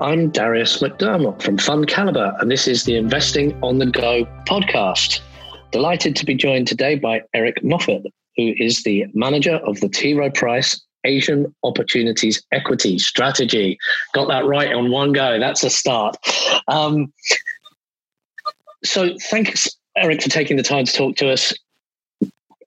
I'm Darius McDermott from FundCalibre, and this is the Investing on the Go podcast. Delighted to be joined today by Eric Moffett, who is the manager of the T. Rowe Price Asian Opportunities Equity Strategy. Got that right on one go. That's a start. Um, so, thanks, Eric, for taking the time to talk to us.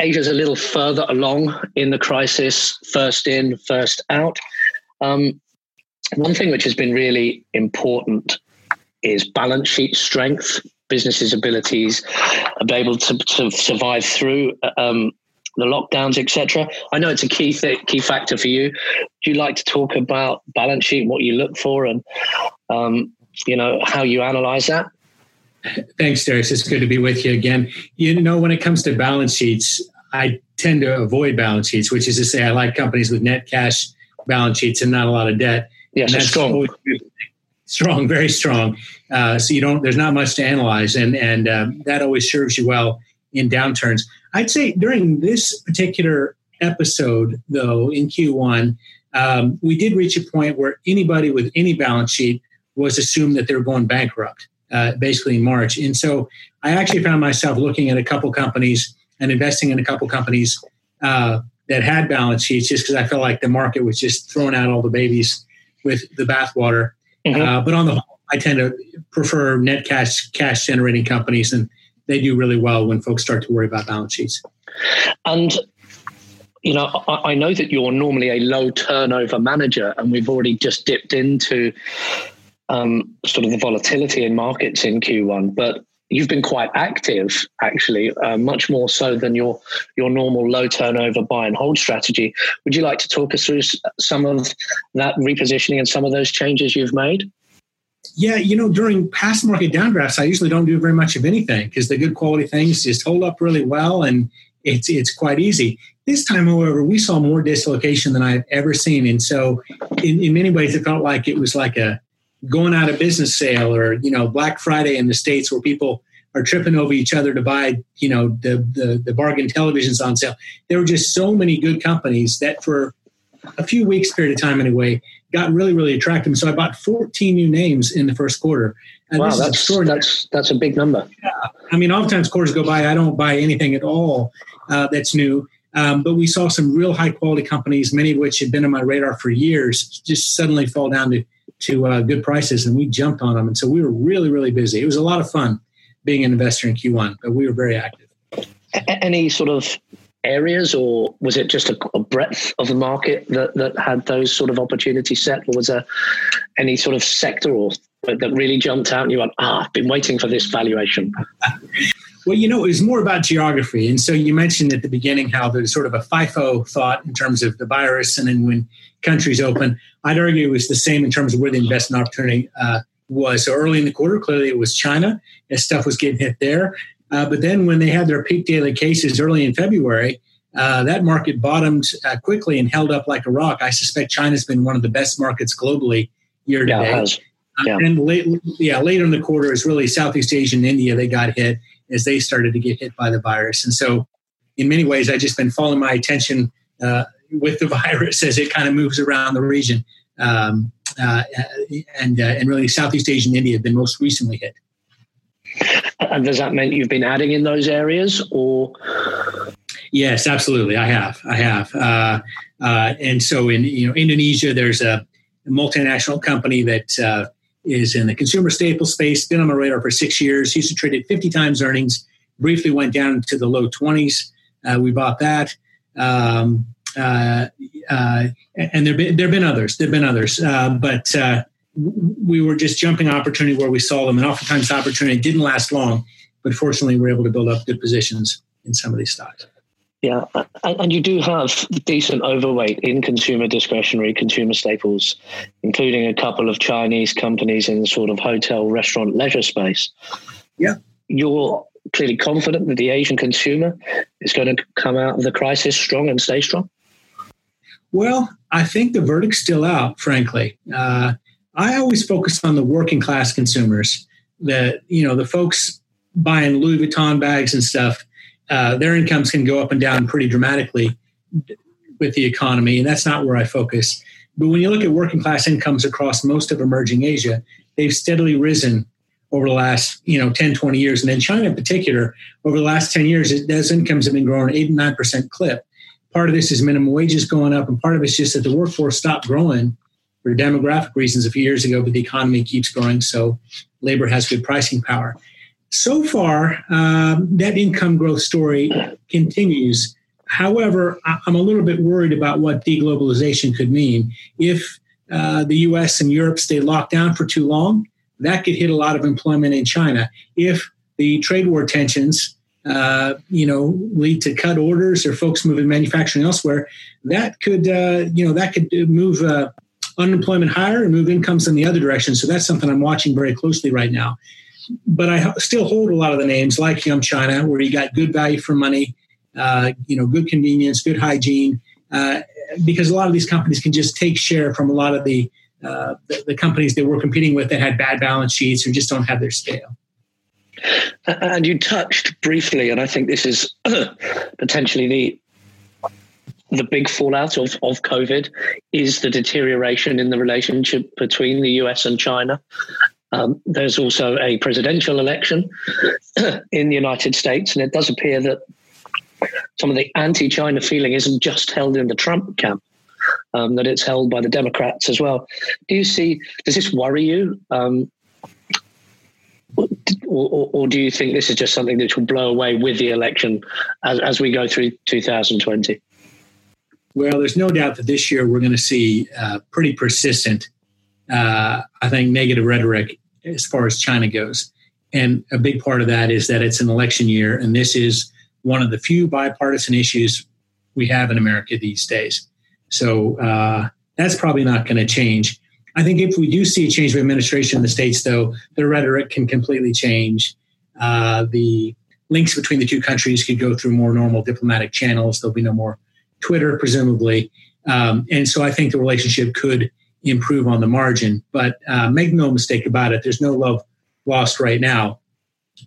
Asia's a little further along in the crisis, first in, first out. Um, one thing which has been really important is balance sheet strength, businesses' abilities, be able to, to survive through um, the lockdowns, etc. I know it's a key th- key factor for you. Do you like to talk about balance sheet, what you look for, and um, you know how you analyze that? Thanks, Darius. It's good to be with you again. You know, when it comes to balance sheets, I tend to avoid balance sheets, which is to say, I like companies with net cash balance sheets and not a lot of debt. Yes, that's strong. Strong, very strong. Uh, so you don't. There's not much to analyze, and and um, that always serves you well in downturns. I'd say during this particular episode, though, in Q1, um, we did reach a point where anybody with any balance sheet was assumed that they were going bankrupt, uh, basically in March. And so I actually found myself looking at a couple companies and investing in a couple companies uh, that had balance sheets just because I felt like the market was just throwing out all the babies with the bathwater. Mm-hmm. Uh, but on the whole, I tend to prefer net cash cash generating companies, and they do really well when folks start to worry about balance sheets. And you know, I, I know that you're normally a low turnover manager, and we've already just dipped into um, sort of the volatility in markets in Q1. But you've been quite active, actually, uh, much more so than your your normal low turnover buy and hold strategy. Would you like to talk us through some of that repositioning and some of those changes you've made? Yeah, you know, during past market downdrafts, I usually don't do very much of anything because the good quality things just hold up really well and it's it's quite easy. This time, however, we saw more dislocation than I've ever seen, and so in, in many ways, it felt like it was like a going out of business sale or you know Black Friday in the states where people are tripping over each other to buy you know the the, the bargain televisions on sale. There were just so many good companies that for a few weeks period of time anyway got really really attractive. So I bought 14 new names in the first quarter. And wow, that's that's that's a big number. Yeah. I mean, oftentimes quarters go by, I don't buy anything at all uh, that's new. Um, but we saw some real high quality companies, many of which had been on my radar for years, just suddenly fall down to to uh, good prices, and we jumped on them. And so we were really, really busy. It was a lot of fun being an investor in Q1, but we were very active. Any sort of areas, or was it just a, a breadth of the market that, that had those sort of opportunities set, or was there any sort of sector or that really jumped out and you went, ah, I've been waiting for this valuation? Well, you know, it was more about geography. And so you mentioned at the beginning how there's sort of a FIFO thought in terms of the virus. And then when countries open, I'd argue it was the same in terms of where the investment opportunity uh, was. So early in the quarter, clearly it was China as stuff was getting hit there. Uh, but then when they had their peak daily cases early in February, uh, that market bottomed uh, quickly and held up like a rock. I suspect China's been one of the best markets globally year to date. Yeah. And late, yeah, later in the quarter is really Southeast Asia and India. They got hit as they started to get hit by the virus. And so, in many ways, I've just been following my attention uh, with the virus as it kind of moves around the region. Um, uh, and uh, and really, Southeast Asia and India have been most recently hit. And does that mean you've been adding in those areas, or? Yes, absolutely. I have. I have. Uh, uh, and so in you know Indonesia, there's a multinational company that uh, is in the consumer staple space, been on my radar for six years, used to trade at 50 times earnings, briefly went down to the low 20s. Uh, we bought that. Um, uh, uh, and there have been, others. There have been others. Uh, but uh, we were just jumping opportunity where we saw them. And oftentimes the opportunity didn't last long. But fortunately, we were able to build up good positions in some of these stocks. Yeah, and you do have decent overweight in consumer discretionary, consumer staples, including a couple of Chinese companies in the sort of hotel, restaurant, leisure space. Yeah. You're clearly confident that the Asian consumer is going to come out of the crisis strong and stay strong? Well, I think the verdict's still out, frankly. Uh, I always focus on the working class consumers, that, you know, the folks buying Louis Vuitton bags and stuff uh, their incomes can go up and down pretty dramatically. with the economy, and that's not where I focus. But when you look at working class incomes across most of emerging Asia, they've steadily risen over the last you know 10 20 years and in china in particular over the last 10 years those incomes have been growing 8 and 9% clip part of this is minimum wages going up and part of it's just that the workforce stopped growing for demographic reasons a few years ago but the economy keeps growing so labor has good pricing power so far um, that income growth story continues however i'm a little bit worried about what deglobalization could mean if uh, the us and europe stay locked down for too long that could hit a lot of employment in China. If the trade war tensions, uh, you know, lead to cut orders or folks moving manufacturing elsewhere, that could, uh, you know, that could move uh, unemployment higher and move incomes in the other direction. So that's something I'm watching very closely right now. But I still hold a lot of the names like Yum China, where you got good value for money, uh, you know, good convenience, good hygiene, uh, because a lot of these companies can just take share from a lot of the uh, the, the, companies that we're competing with that had bad balance sheets or just don't have their scale. And you touched briefly, and I think this is potentially the the big fallout of, of COVID is the deterioration in the relationship between the US and China. Um, there's also a presidential election in the United States, and it does appear that some of the anti China feeling isn't just held in the Trump camp um, that it's held by the Democrats as well. Do you see? Does this worry you? Um, or, or, or, do you think this is just something that will blow away with the election as, as we go through 2020? Well, there's no doubt that this year we're going to see uh, pretty persistent, uh, I think, negative rhetoric as far as China goes. And a big part of that is that it's an election year, and this is one of the few bipartisan issues we have in America these days. So uh, that's probably not going to change. I think if we do see a change of administration in the states, though, the rhetoric can completely change. Uh, the links between the two countries could go through more normal diplomatic channels. There'll be no more Twitter, presumably. Um, and so I think the relationship could improve on the margin. But uh, make no mistake about it, there's no love lost right now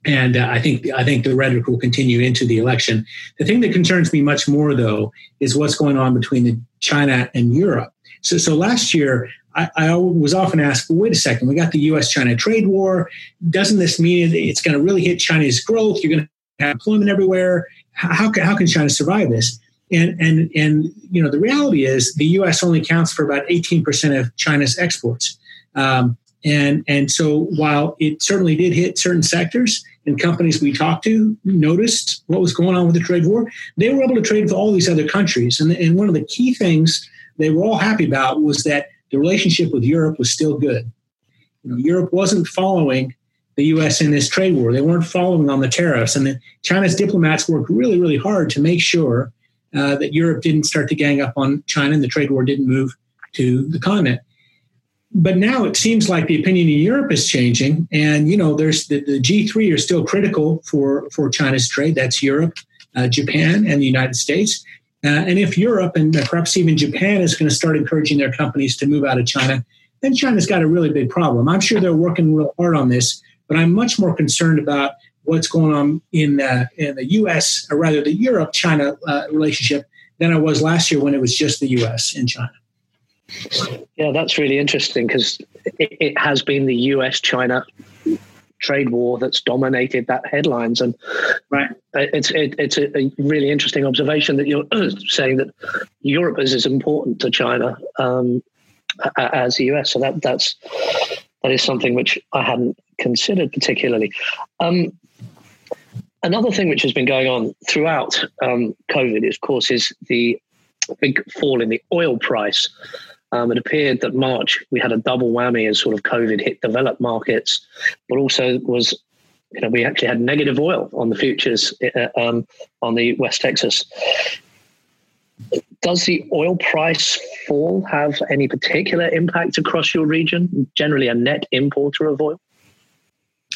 and uh, I think I think the rhetoric will continue into the election. The thing that concerns me much more, though, is what's going on between China and Europe. So, so last year, I, I was often asked, well, "Wait a second, we got the U.S.-China trade war. Doesn't this mean it's going to really hit China's growth? You're going to have employment everywhere. How, can, how can China survive this?" And and and you know, the reality is the U.S. only counts for about 18 percent of China's exports. Um, and, and so while it certainly did hit certain sectors and companies we talked to noticed what was going on with the trade war, they were able to trade with all these other countries. And, and one of the key things they were all happy about was that the relationship with Europe was still good. You know, Europe wasn't following the U.S. in this trade war. They weren't following on the tariffs. And the, China's diplomats worked really, really hard to make sure uh, that Europe didn't start to gang up on China and the trade war didn't move to the continent but now it seems like the opinion in Europe is changing, and you know, there's the, the G3 are still critical for for China's trade. That's Europe, uh, Japan, and the United States. Uh, and if Europe and perhaps even Japan is going to start encouraging their companies to move out of China, then China's got a really big problem. I'm sure they're working real hard on this, but I'm much more concerned about what's going on in uh, in the U.S. or rather the Europe-China uh, relationship than I was last year when it was just the U.S. and China. Yeah, that's really interesting because it, it, has been the US China trade war that's dominated that headlines. And right. it's, it, it's a, a, really interesting observation that you're saying that Europe is as important to China um, as the US. So that, that's, that is something which I hadn't considered particularly. Um, another thing which has been going on throughout um, COVID, of course, is the big fall in the oil price. Um, it appeared that March we had a double whammy as sort of COVID hit developed markets, but also was you know we actually had negative oil on the futures uh, um, on the West Texas. Does the oil price fall have any particular impact across your region? Generally, a net importer of oil.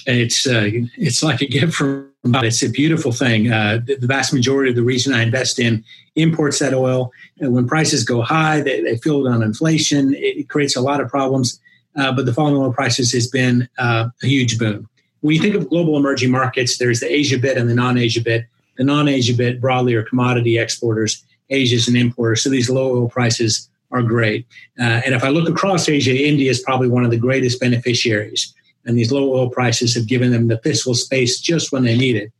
It's uh, it's like a gift from God. It's a beautiful thing. Uh, the, the, vast majority of the region I invest in imports that oil. And when prices go high, they, they feel it on inflation. It, it creates a lot of problems. Uh, but the falling oil prices has been uh, a huge boon. When you think of global emerging markets, there's the Asia bit and the non-Asia bit. The non-Asia bit broadly are commodity exporters, Asia is an importer, so these low oil prices are great. Uh, and if I look across Asia, India is probably one of the greatest beneficiaries. And these low oil prices have given them the fiscal space just when they need it.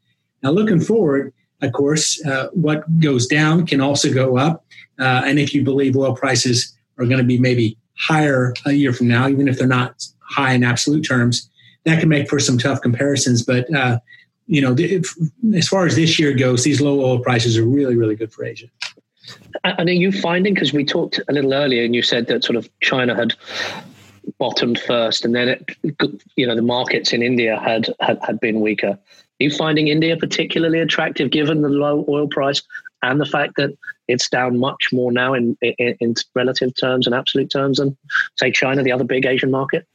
Now, looking forward, of course, uh, what goes down can also go up. Uh, and if you believe oil prices are going to be maybe higher a year from now, even if they're not high in absolute terms, that can make for some tough comparisons. But uh, you know, if, as far as this year goes, these low oil prices are really, really good for Asia. And are you finding, because we talked a little earlier and you said that sort of China had bottomed first and then, it, you know, the markets in India had, had, had been weaker. Are you finding India particularly attractive given the low oil price and the fact that it's down much more now in, in, in relative terms and absolute terms than, say, China, the other big Asian market?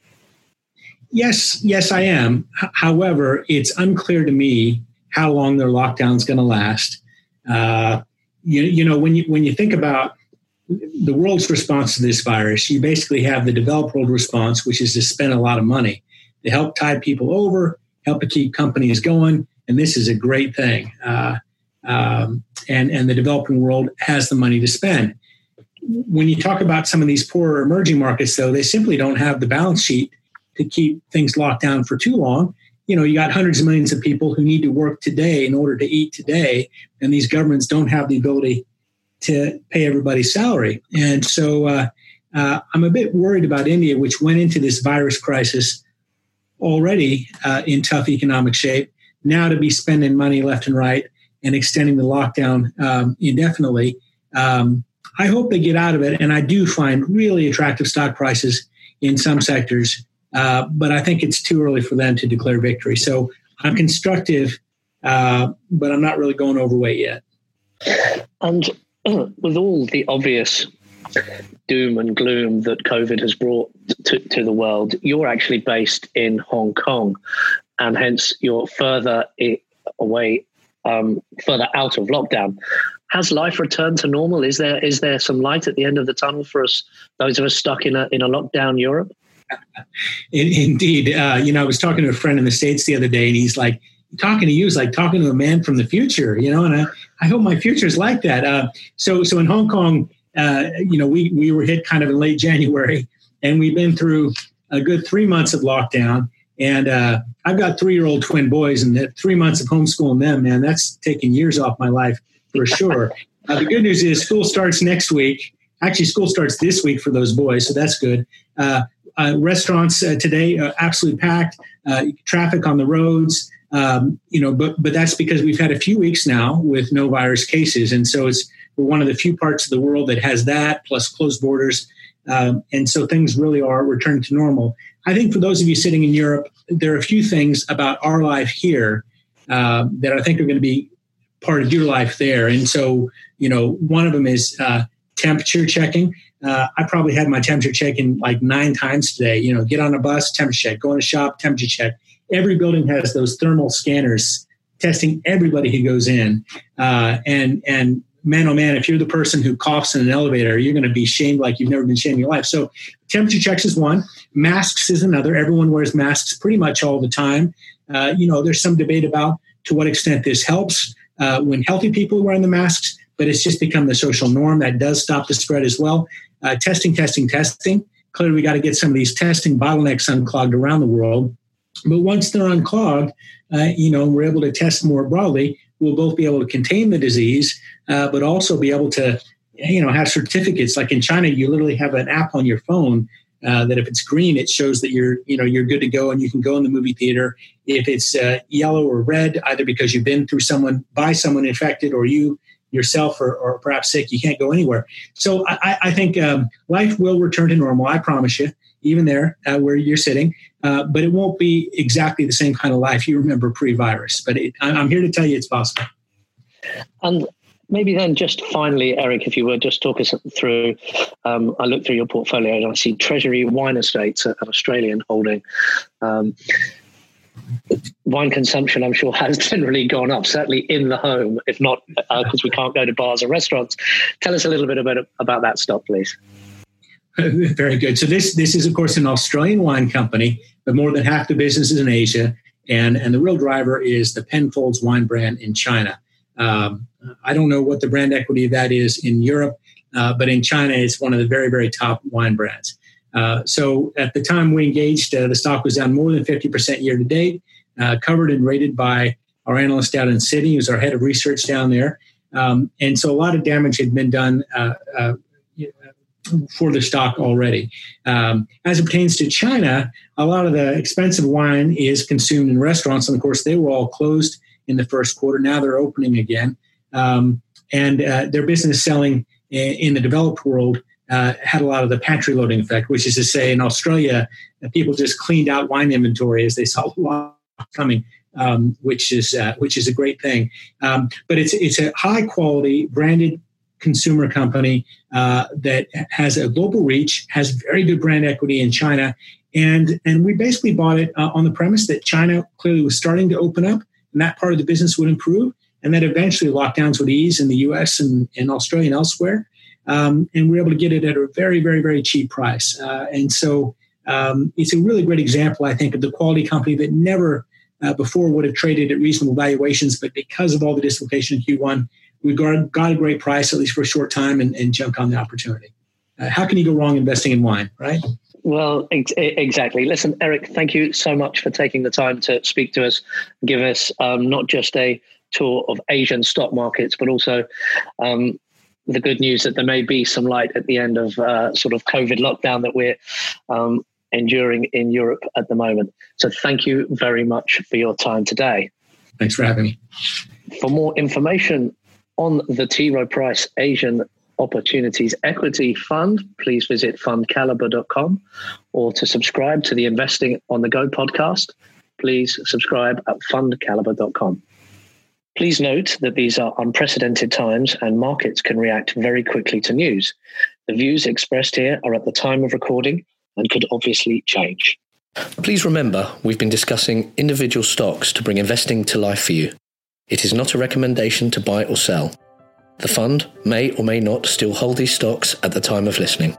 Yes, yes, I am. H- however, it's unclear to me how long their lockdown is going to last. Uh, you, you know, when you when you think about the world's response to this virus, you basically have the developed world response, which is to spend a lot of money to help tide people over, help to keep companies going, and this is a great thing. Uh, um, and and the developing world has the money to spend. When you talk about some of these poorer emerging markets, though, they simply don't have the balance sheet to keep things locked down for too long. You know, you got hundreds of millions of people who need to work today in order to eat today, and these governments don't have the ability to pay everybody's salary. And so uh, uh, I'm a bit worried about India, which went into this virus crisis already uh, in tough economic shape, now to be spending money left and right and extending the lockdown um, indefinitely. Um, I hope they get out of it, and I do find really attractive stock prices in some sectors uh, but I think it's too early for them to declare victory. So I'm constructive, uh, but I'm not really going overweight yet. And with all the obvious doom and gloom that COVID has brought to, to the world, you're actually based in Hong Kong, and hence you're further away, um, further out of lockdown. Has life returned to normal? Is there is there some light at the end of the tunnel for us, those of us stuck in a in a lockdown Europe? Indeed. Uh, you know, I was talking to a friend in the States the other day, and he's like, talking to you is like talking to a man from the future, you know, and I, I hope my future is like that. Uh, so, so in Hong Kong, uh, you know, we, we were hit kind of in late January, and we've been through a good three months of lockdown. And uh, I've got three year old twin boys, and that three months of homeschooling them, man, that's taking years off my life for sure. Uh, the good news is school starts next week. Actually, school starts this week for those boys, so that's good. Uh, uh, restaurants today are absolutely packed, traffic on the roads. Um, you know, but but that's because we've had a few weeks now with no virus cases, and so it's we're one of the few parts of the world that has that plus closed borders, um, and so things really are returning to normal. I think for those of you sitting in Europe, there are a few things about our life here uh, that I think are going to be part of your life there, and so you know, one of them is uh, temperature checking. Uh, I probably had my temperature check-in like nine times today. You know, get on a bus, temperature check, go in a shop, temperature check. Every building has those thermal scanners testing everybody who goes in. Uh, and and man, oh man, if you're the person who coughs in an elevator, you're going to be shamed like you've never been shamed in your life. So temperature checks is one. Masks is another. Everyone wears masks pretty much all the time. Uh, you know, there's some debate about to what extent this helps uh, when healthy people are wearing the masks but it's just become the social norm. That does stop the spread as well. Uh, testing, testing, testing. Clearly, we got to get some of these testing bottlenecks unclogged around the world. But once they're unclogged, uh, you know, we're able to test more broadly. We'll both be able to contain the disease, uh, but also be able to, you know, have certificates. Like in China, you literally have an app on your phone uh, that if it's green, it shows that you're, you know, you're good to go and you can go in the movie theater. If it's uh, yellow or red, either because you've been through someone by someone infected or you yourself or, or perhaps sick, you can't go anywhere. So I, I think um, life will return to normal. I promise you, even there uh, where you're sitting, uh, but it won't be exactly the same kind of life you remember pre-virus. But it, I'm here to tell you it's possible. And maybe then just finally, Eric, if you would just talk us through, um, I look through your portfolio and I see Treasury Wine Estates, an Australian holding. Um, wine consumption, I'm sure, has generally gone up, certainly in the home, if not because uh, we can't go to bars or restaurants. Tell us a little bit about, about that stock, please. Very good. So this this is of course an Australian wine company, but more than half the business is in Asia, and and the real driver is the Penfolds wine brand in China. Um, I don't know what the brand equity of that is in Europe, uh, but in China, it's one of the very, very top wine brands. Uh, so at the time we engaged, uh, the stock was down more than 50% year to date, uh, covered and rated by our analyst out in Sydney, who's our head of research down there. Um, and so a lot of damage had been done uh, uh, for the stock already. Um, as it pertains to China, a lot of the expensive wine is consumed in restaurants, and of course, they were all closed in the first quarter. Now they're opening again, um, and uh, their business selling in the developed world uh, had a lot of the pantry loading effect, which is to say, in Australia, people just cleaned out wine inventory as they saw a lot coming, um, which is uh, which is a great thing. Um, but it's it's a high quality branded consumer company uh, that has a global reach, has very good brand equity in China, and and we basically bought it uh, on the premise that China clearly was starting to open up, and that part of the business would improve, and that eventually lockdowns would ease in the U.S. and, and Australia and elsewhere, um, and we are able to get it at a very very very cheap price, uh, and so. Um, it's a really great example, I think, of the quality company that never uh, before would have traded at reasonable valuations, but because of all the dislocation in Q1, we got, got a great price, at least for a short time, and, and jumped on the opportunity. Uh, how can you go wrong investing in wine, right? Well, ex- exactly. Listen, Eric, thank you so much for taking the time to speak to us, give us um, not just a tour of Asian stock markets, but also um, the good news that there may be some light at the end of uh, sort of COVID lockdown that we're um, enduring in Europe at the moment. So, thank you very much for your time today. Thanks for having me. For more information on the T. Rowe Price Asian Opportunities Equity Fund, please visit fundcalibre.com or to subscribe to the Investing on the Go podcast, please subscribe at fundcalibre.com. Please note that these are unprecedented times and markets can react very quickly to news. The views expressed here are at the time of recording and could obviously change. Please remember, we've been discussing individual stocks to bring investing to life for you. It is not a recommendation to buy or sell. The fund may or may not still hold these stocks at the time of listening.